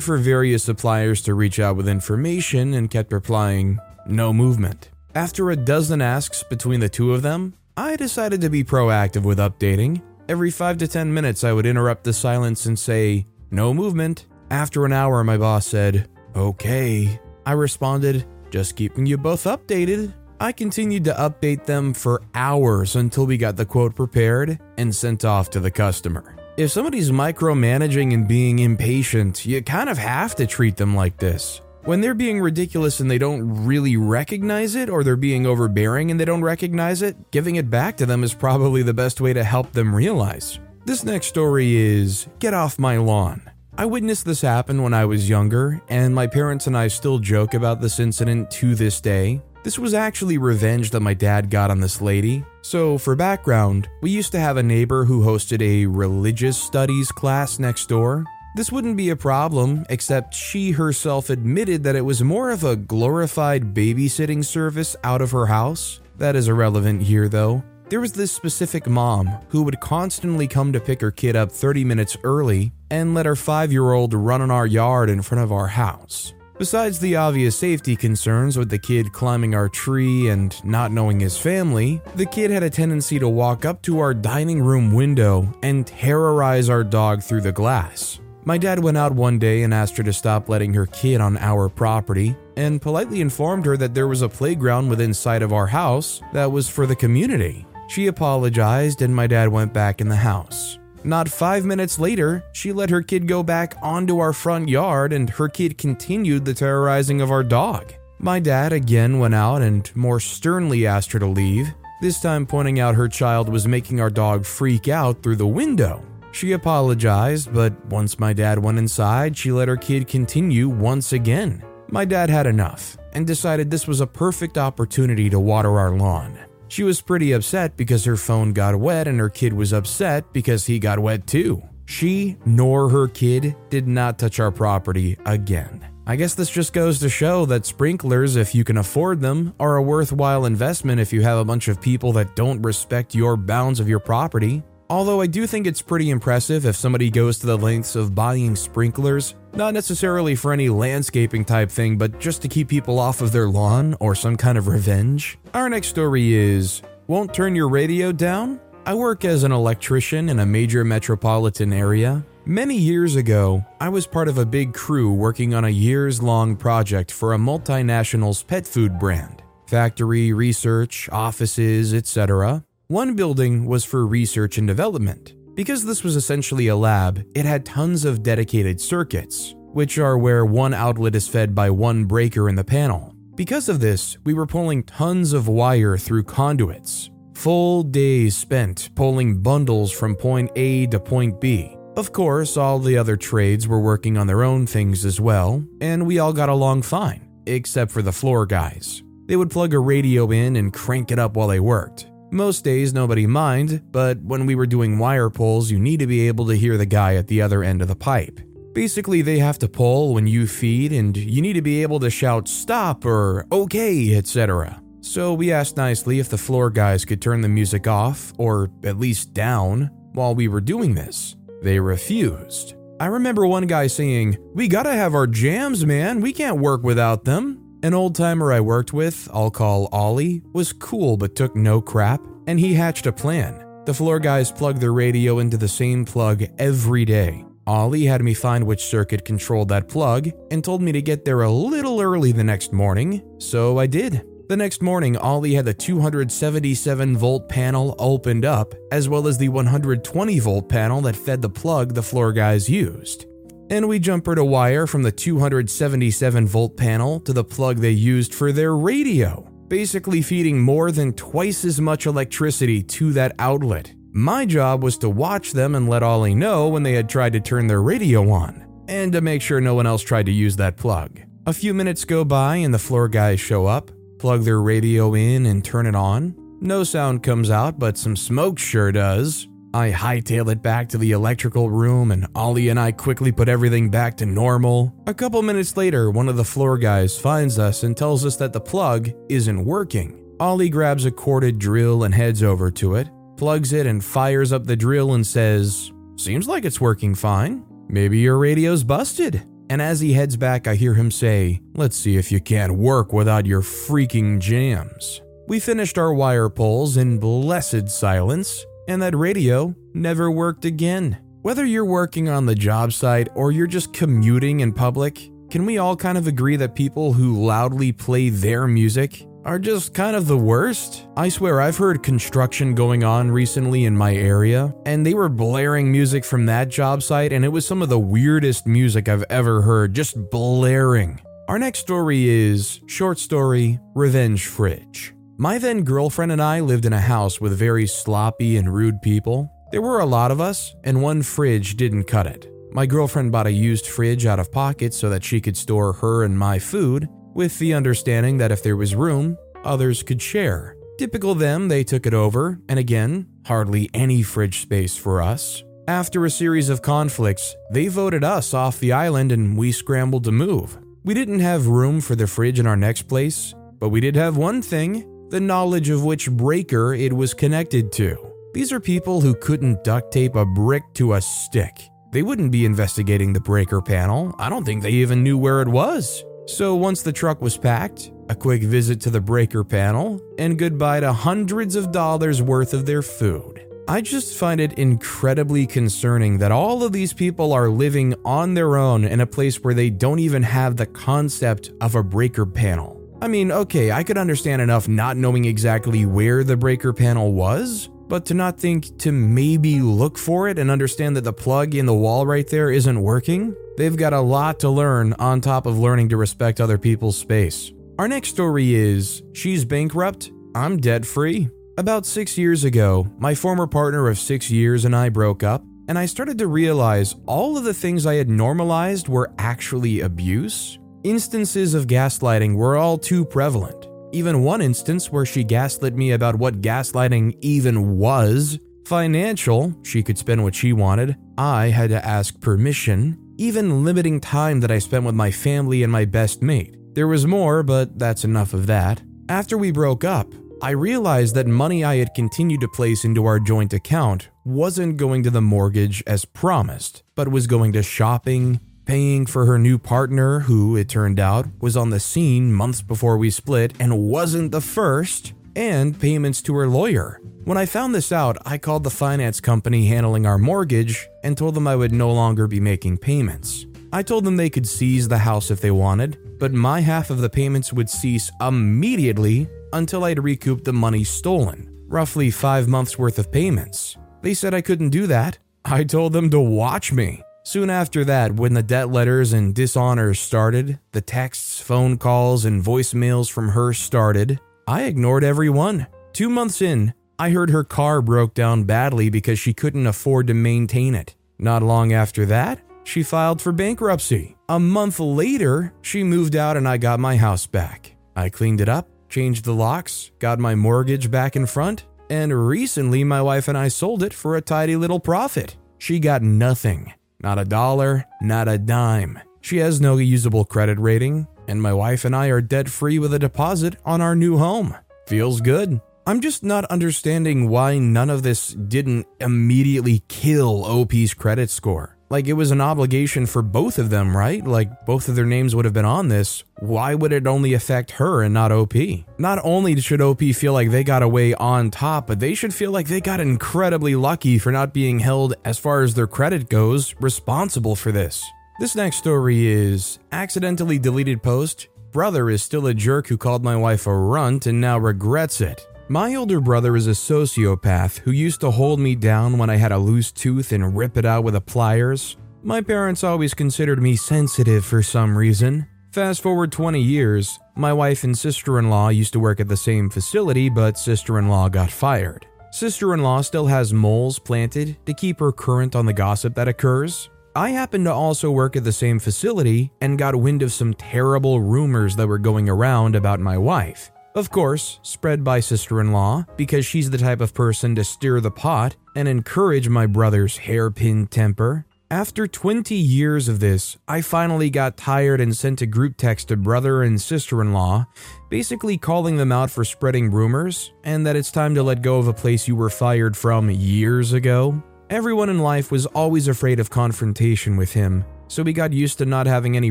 Speaker 1: for various suppliers to reach out with information and kept replying, no movement. After a dozen asks between the two of them, I decided to be proactive with updating. Every 5 to 10 minutes, I would interrupt the silence and say, no movement. After an hour, my boss said, Okay. I responded, Just keeping you both updated. I continued to update them for hours until we got the quote prepared and sent off to the customer. If somebody's micromanaging and being impatient, you kind of have to treat them like this. When they're being ridiculous and they don't really recognize it, or they're being overbearing and they don't recognize it, giving it back to them is probably the best way to help them realize. This next story is Get Off My Lawn. I witnessed this happen when I was younger, and my parents and I still joke about this incident to this day. This was actually revenge that my dad got on this lady. So, for background, we used to have a neighbor who hosted a religious studies class next door. This wouldn't be a problem, except she herself admitted that it was more of a glorified babysitting service out of her house. That is irrelevant here, though. There was this specific mom who would constantly come to pick her kid up 30 minutes early and let her five year old run in our yard in front of our house. Besides the obvious safety concerns with the kid climbing our tree and not knowing his family, the kid had a tendency to walk up to our dining room window and terrorize our dog through the glass. My dad went out one day and asked her to stop letting her kid on our property and politely informed her that there was a playground within sight of our house that was for the community. She apologized, and my dad went back in the house. Not five minutes later, she let her kid go back onto our front yard, and her kid continued the terrorizing of our dog. My dad again went out and more sternly asked her to leave, this time pointing out her child was making our dog freak out through the window. She apologized, but once my dad went inside, she let her kid continue once again. My dad had enough and decided this was a perfect opportunity to water our lawn. She was pretty upset because her phone got wet and her kid was upset because he got wet too. She nor her kid did not touch our property again. I guess this just goes to show that sprinklers, if you can afford them, are a worthwhile investment if you have a bunch of people that don't respect your bounds of your property. Although I do think it's pretty impressive if somebody goes to the lengths of buying sprinklers, not necessarily for any landscaping type thing, but just to keep people off of their lawn or some kind of revenge. Our next story is Won't Turn Your Radio Down? I work as an electrician in a major metropolitan area. Many years ago, I was part of a big crew working on a years long project for a multinational's pet food brand. Factory, research, offices, etc. One building was for research and development. Because this was essentially a lab, it had tons of dedicated circuits, which are where one outlet is fed by one breaker in the panel. Because of this, we were pulling tons of wire through conduits. Full days spent pulling bundles from point A to point B. Of course, all the other trades were working on their own things as well, and we all got along fine, except for the floor guys. They would plug a radio in and crank it up while they worked. Most days nobody mind, but when we were doing wire pulls, you need to be able to hear the guy at the other end of the pipe. Basically, they have to pull when you feed, and you need to be able to shout stop or okay, etc. So we asked nicely if the floor guys could turn the music off, or at least down, while we were doing this. They refused. I remember one guy saying, We gotta have our jams, man, we can't work without them. An old timer I worked with, I'll call Ollie, was cool but took no crap, and he hatched a plan. The floor guys plugged their radio into the same plug every day. Ollie had me find which circuit controlled that plug and told me to get there a little early the next morning, so I did. The next morning, Ollie had the 277 volt panel opened up, as well as the 120 volt panel that fed the plug the floor guys used. And we jumpered a wire from the 277 volt panel to the plug they used for their radio, basically feeding more than twice as much electricity to that outlet. My job was to watch them and let Ollie know when they had tried to turn their radio on, and to make sure no one else tried to use that plug. A few minutes go by and the floor guys show up, plug their radio in, and turn it on. No sound comes out, but some smoke sure does. I hightail it back to the electrical room, and Ollie and I quickly put everything back to normal. A couple minutes later, one of the floor guys finds us and tells us that the plug isn't working. Ollie grabs a corded drill and heads over to it plugs it and fires up the drill and says, Seems like it's working fine. Maybe your radio's busted. And as he heads back, I hear him say, Let's see if you can't work without your freaking jams. We finished our wire pulls in blessed silence, and that radio never worked again. Whether you're working on the job site or you're just commuting in public, can we all kind of agree that people who loudly play their music are just kind of the worst. I swear, I've heard construction going on recently in my area, and they were blaring music from that job site, and it was some of the weirdest music I've ever heard, just blaring. Our next story is short story Revenge Fridge. My then girlfriend and I lived in a house with very sloppy and rude people. There were a lot of us, and one fridge didn't cut it. My girlfriend bought a used fridge out of pocket so that she could store her and my food, with the understanding that if there was room, others could share. Typical them, they took it over, and again, hardly any fridge space for us. After a series of conflicts, they voted us off the island and we scrambled to move. We didn't have room for the fridge in our next place, but we did have one thing the knowledge of which breaker it was connected to. These are people who couldn't duct tape a brick to a stick. They wouldn't be investigating the breaker panel. I don't think they even knew where it was. So once the truck was packed, a quick visit to the breaker panel, and goodbye to hundreds of dollars worth of their food. I just find it incredibly concerning that all of these people are living on their own in a place where they don't even have the concept of a breaker panel. I mean, okay, I could understand enough not knowing exactly where the breaker panel was, but to not think to maybe look for it and understand that the plug in the wall right there isn't working, they've got a lot to learn on top of learning to respect other people's space. Our next story is She's Bankrupt, I'm Debt Free. About six years ago, my former partner of six years and I broke up, and I started to realize all of the things I had normalized were actually abuse. Instances of gaslighting were all too prevalent. Even one instance where she gaslit me about what gaslighting even was. Financial, she could spend what she wanted. I had to ask permission. Even limiting time that I spent with my family and my best mate. There was more, but that's enough of that. After we broke up, I realized that money I had continued to place into our joint account wasn't going to the mortgage as promised, but was going to shopping, paying for her new partner, who, it turned out, was on the scene months before we split and wasn't the first, and payments to her lawyer. When I found this out, I called the finance company handling our mortgage and told them I would no longer be making payments. I told them they could seize the house if they wanted, but my half of the payments would cease immediately until I'd recouped the money stolen, roughly five months worth of payments. They said I couldn't do that. I told them to watch me. Soon after that, when the debt letters and dishonors started, the texts, phone calls, and voicemails from her started, I ignored every one. Two months in, I heard her car broke down badly because she couldn't afford to maintain it. Not long after that, she filed for bankruptcy. A month later, she moved out and I got my house back. I cleaned it up, changed the locks, got my mortgage back in front, and recently my wife and I sold it for a tidy little profit. She got nothing. Not a dollar, not a dime. She has no usable credit rating, and my wife and I are debt free with a deposit on our new home. Feels good. I'm just not understanding why none of this didn't immediately kill OP's credit score. Like it was an obligation for both of them, right? Like both of their names would have been on this. Why would it only affect her and not OP? Not only should OP feel like they got away on top, but they should feel like they got incredibly lucky for not being held, as far as their credit goes, responsible for this. This next story is accidentally deleted post. Brother is still a jerk who called my wife a runt and now regrets it. My older brother is a sociopath who used to hold me down when I had a loose tooth and rip it out with a pliers. My parents always considered me sensitive for some reason. Fast forward 20 years, my wife and sister in law used to work at the same facility, but sister in law got fired. Sister in law still has moles planted to keep her current on the gossip that occurs. I happen to also work at the same facility and got wind of some terrible rumors that were going around about my wife. Of course, spread by sister in law, because she's the type of person to stir the pot and encourage my brother's hairpin temper. After 20 years of this, I finally got tired and sent a group text to brother and sister in law, basically calling them out for spreading rumors and that it's time to let go of a place you were fired from years ago. Everyone in life was always afraid of confrontation with him, so he got used to not having any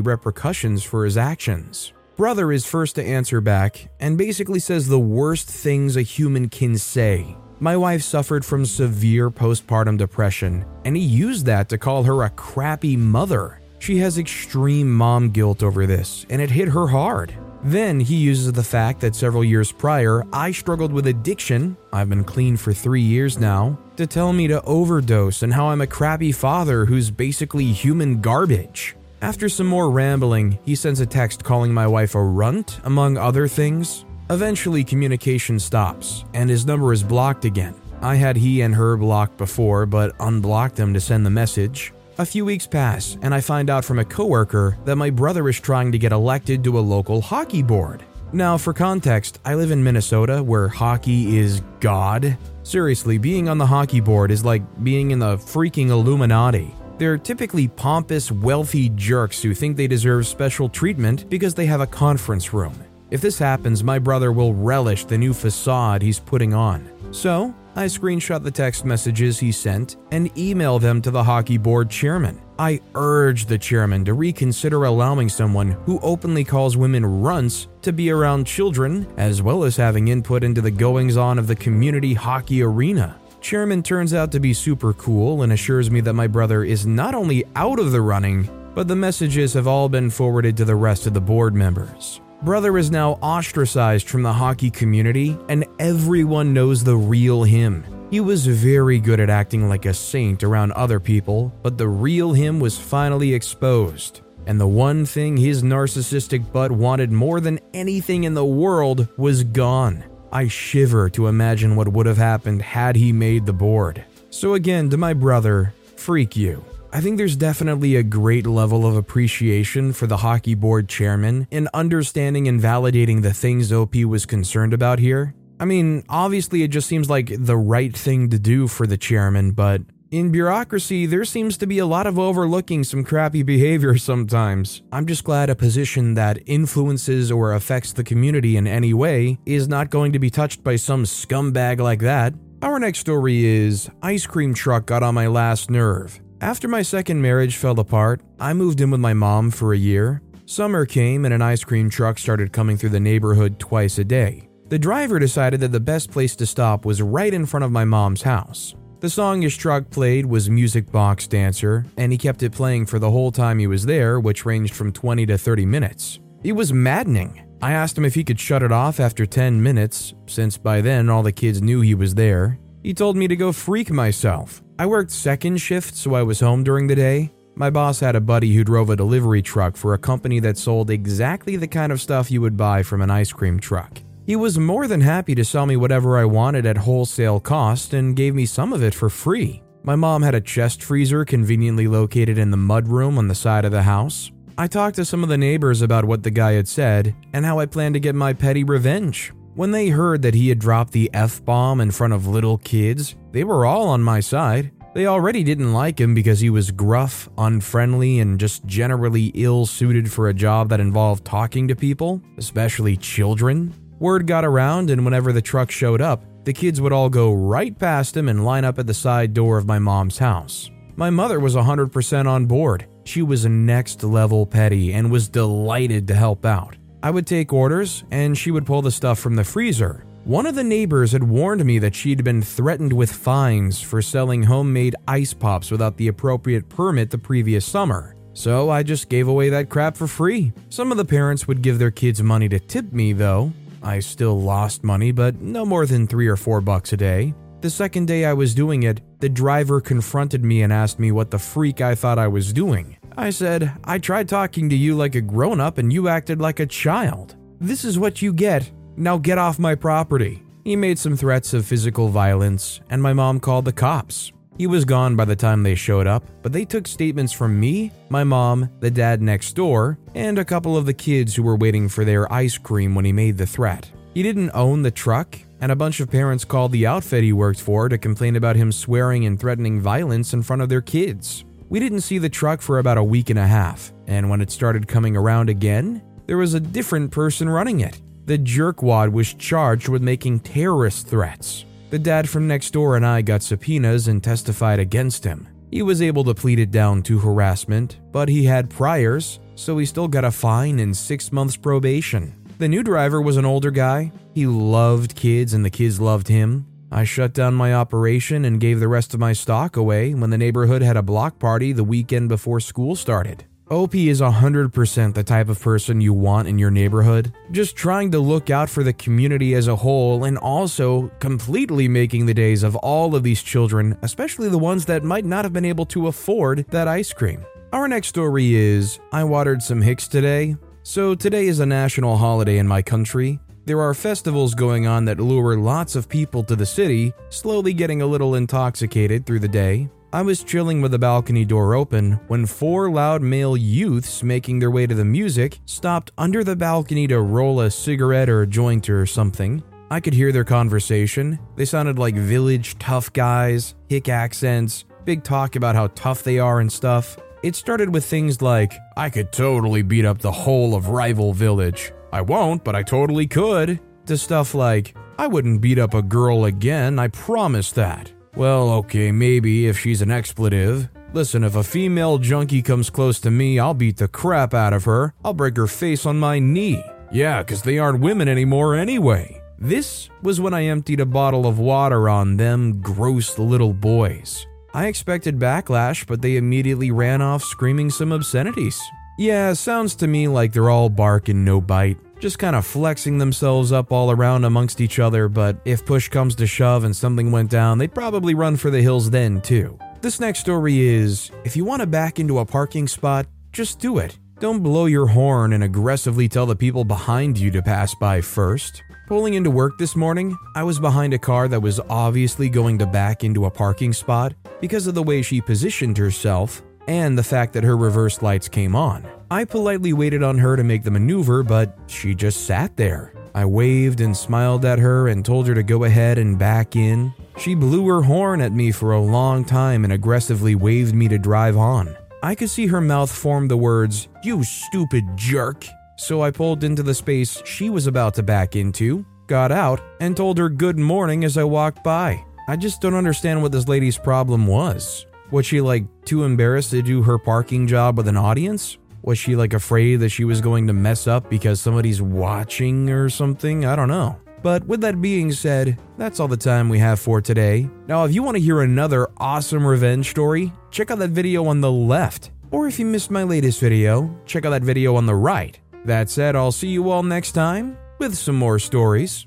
Speaker 1: repercussions for his actions brother is first to answer back and basically says the worst things a human can say. My wife suffered from severe postpartum depression, and he used that to call her a crappy mother. She has extreme mom guilt over this, and it hit her hard. Then he uses the fact that several years prior, I struggled with addiction, I've been clean for three years now, to tell me to overdose and how I'm a crappy father who's basically human garbage. After some more rambling, he sends a text calling my wife a runt, among other things. Eventually, communication stops, and his number is blocked again. I had he and her blocked before, but unblocked them to send the message. A few weeks pass, and I find out from a coworker that my brother is trying to get elected to a local hockey board. Now, for context, I live in Minnesota where hockey is God. Seriously, being on the hockey board is like being in the freaking Illuminati. They're typically pompous, wealthy jerks who think they deserve special treatment because they have a conference room. If this happens, my brother will relish the new facade he's putting on. So, I screenshot the text messages he sent and email them to the hockey board chairman. I urge the chairman to reconsider allowing someone who openly calls women runts to be around children, as well as having input into the goings on of the community hockey arena. Chairman turns out to be super cool and assures me that my brother is not only out of the running, but the messages have all been forwarded to the rest of the board members. Brother is now ostracized from the hockey community, and everyone knows the real him. He was very good at acting like a saint around other people, but the real him was finally exposed. And the one thing his narcissistic butt wanted more than anything in the world was gone. I shiver to imagine what would have happened had he made the board. So, again, to my brother, freak you. I think there's definitely a great level of appreciation for the hockey board chairman in understanding and validating the things OP was concerned about here. I mean, obviously, it just seems like the right thing to do for the chairman, but in bureaucracy, there seems to be a lot of overlooking some crappy behavior sometimes. I'm just glad a position that influences or affects the community in any way is not going to be touched by some scumbag like that. Our next story is Ice Cream Truck got on my last nerve. After my second marriage fell apart, I moved in with my mom for a year. Summer came and an ice cream truck started coming through the neighborhood twice a day. The driver decided that the best place to stop was right in front of my mom's house. The song his truck played was Music Box Dancer, and he kept it playing for the whole time he was there, which ranged from 20 to 30 minutes. It was maddening. I asked him if he could shut it off after 10 minutes, since by then all the kids knew he was there. He told me to go freak myself. I worked second shift, so I was home during the day. My boss had a buddy who drove a delivery truck for a company that sold exactly the kind of stuff you would buy from an ice cream truck. He was more than happy to sell me whatever I wanted at wholesale cost and gave me some of it for free. My mom had a chest freezer conveniently located in the mudroom on the side of the house. I talked to some of the neighbors about what the guy had said and how I planned to get my petty revenge. When they heard that he had dropped the F bomb in front of little kids, they were all on my side. They already didn't like him because he was gruff, unfriendly, and just generally ill suited for a job that involved talking to people, especially children. Word got around, and whenever the truck showed up, the kids would all go right past him and line up at the side door of my mom's house. My mother was 100% on board. She was a next level petty and was delighted to help out. I would take orders, and she would pull the stuff from the freezer, one of the neighbors had warned me that she'd been threatened with fines for selling homemade ice pops without the appropriate permit the previous summer. So I just gave away that crap for free. Some of the parents would give their kids money to tip me, though. I still lost money, but no more than three or four bucks a day. The second day I was doing it, the driver confronted me and asked me what the freak I thought I was doing. I said, I tried talking to you like a grown up and you acted like a child. This is what you get now get off my property. He made some threats of physical violence, and my mom called the cops. He was gone by the time they showed up, but they took statements from me, my mom, the dad next door, and a couple of the kids who were waiting for their ice cream when he made the threat. He didn't own the truck, and a bunch of parents called the outfit he worked for to complain about him swearing and threatening violence in front of their kids. We didn't see the truck for about a week and a half, and when it started coming around again, there was a different person running it. The jerkwad was charged with making terrorist threats. The dad from next door and I got subpoenas and testified against him. He was able to plead it down to harassment, but he had priors, so he still got a fine and six months probation. The new driver was an older guy. He loved kids and the kids loved him. I shut down my operation and gave the rest of my stock away when the neighborhood had a block party the weekend before school started. OP is 100% the type of person you want in your neighborhood, just trying to look out for the community as a whole and also completely making the days of all of these children, especially the ones that might not have been able to afford that ice cream. Our next story is I watered some hicks today. So, today is a national holiday in my country. There are festivals going on that lure lots of people to the city, slowly getting a little intoxicated through the day. I was chilling with the balcony door open when four loud male youths making their way to the music stopped under the balcony to roll a cigarette or a joint or something. I could hear their conversation. They sounded like village tough guys, hick accents, big talk about how tough they are and stuff. It started with things like, I could totally beat up the whole of Rival Village. I won't, but I totally could. To stuff like, I wouldn't beat up a girl again, I promise that. Well, okay, maybe if she's an expletive. Listen, if a female junkie comes close to me, I'll beat the crap out of her. I'll break her face on my knee. Yeah, because they aren't women anymore anyway. This was when I emptied a bottle of water on them gross little boys. I expected backlash, but they immediately ran off screaming some obscenities. Yeah, sounds to me like they're all bark and no bite just kind of flexing themselves up all around amongst each other, but if push comes to shove and something went down, they'd probably run for the hills then, too. This next story is if you want to back into a parking spot, just do it. Don't blow your horn and aggressively tell the people behind you to pass by first. Pulling into work this morning, I was behind a car that was obviously going to back into a parking spot because of the way she positioned herself and the fact that her reverse lights came on. I politely waited on her to make the maneuver, but she just sat there. I waved and smiled at her and told her to go ahead and back in. She blew her horn at me for a long time and aggressively waved me to drive on. I could see her mouth form the words, You stupid jerk. So I pulled into the space she was about to back into, got out, and told her good morning as I walked by. I just don't understand what this lady's problem was. Was she like too embarrassed to do her parking job with an audience? Was she like afraid that she was going to mess up because somebody's watching or something? I don't know. But with that being said, that's all the time we have for today. Now, if you want to hear another awesome revenge story, check out that video on the left. Or if you missed my latest video, check out that video on the right. That said, I'll see you all next time with some more stories.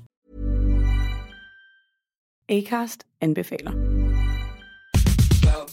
Speaker 3: Acast anbefaler.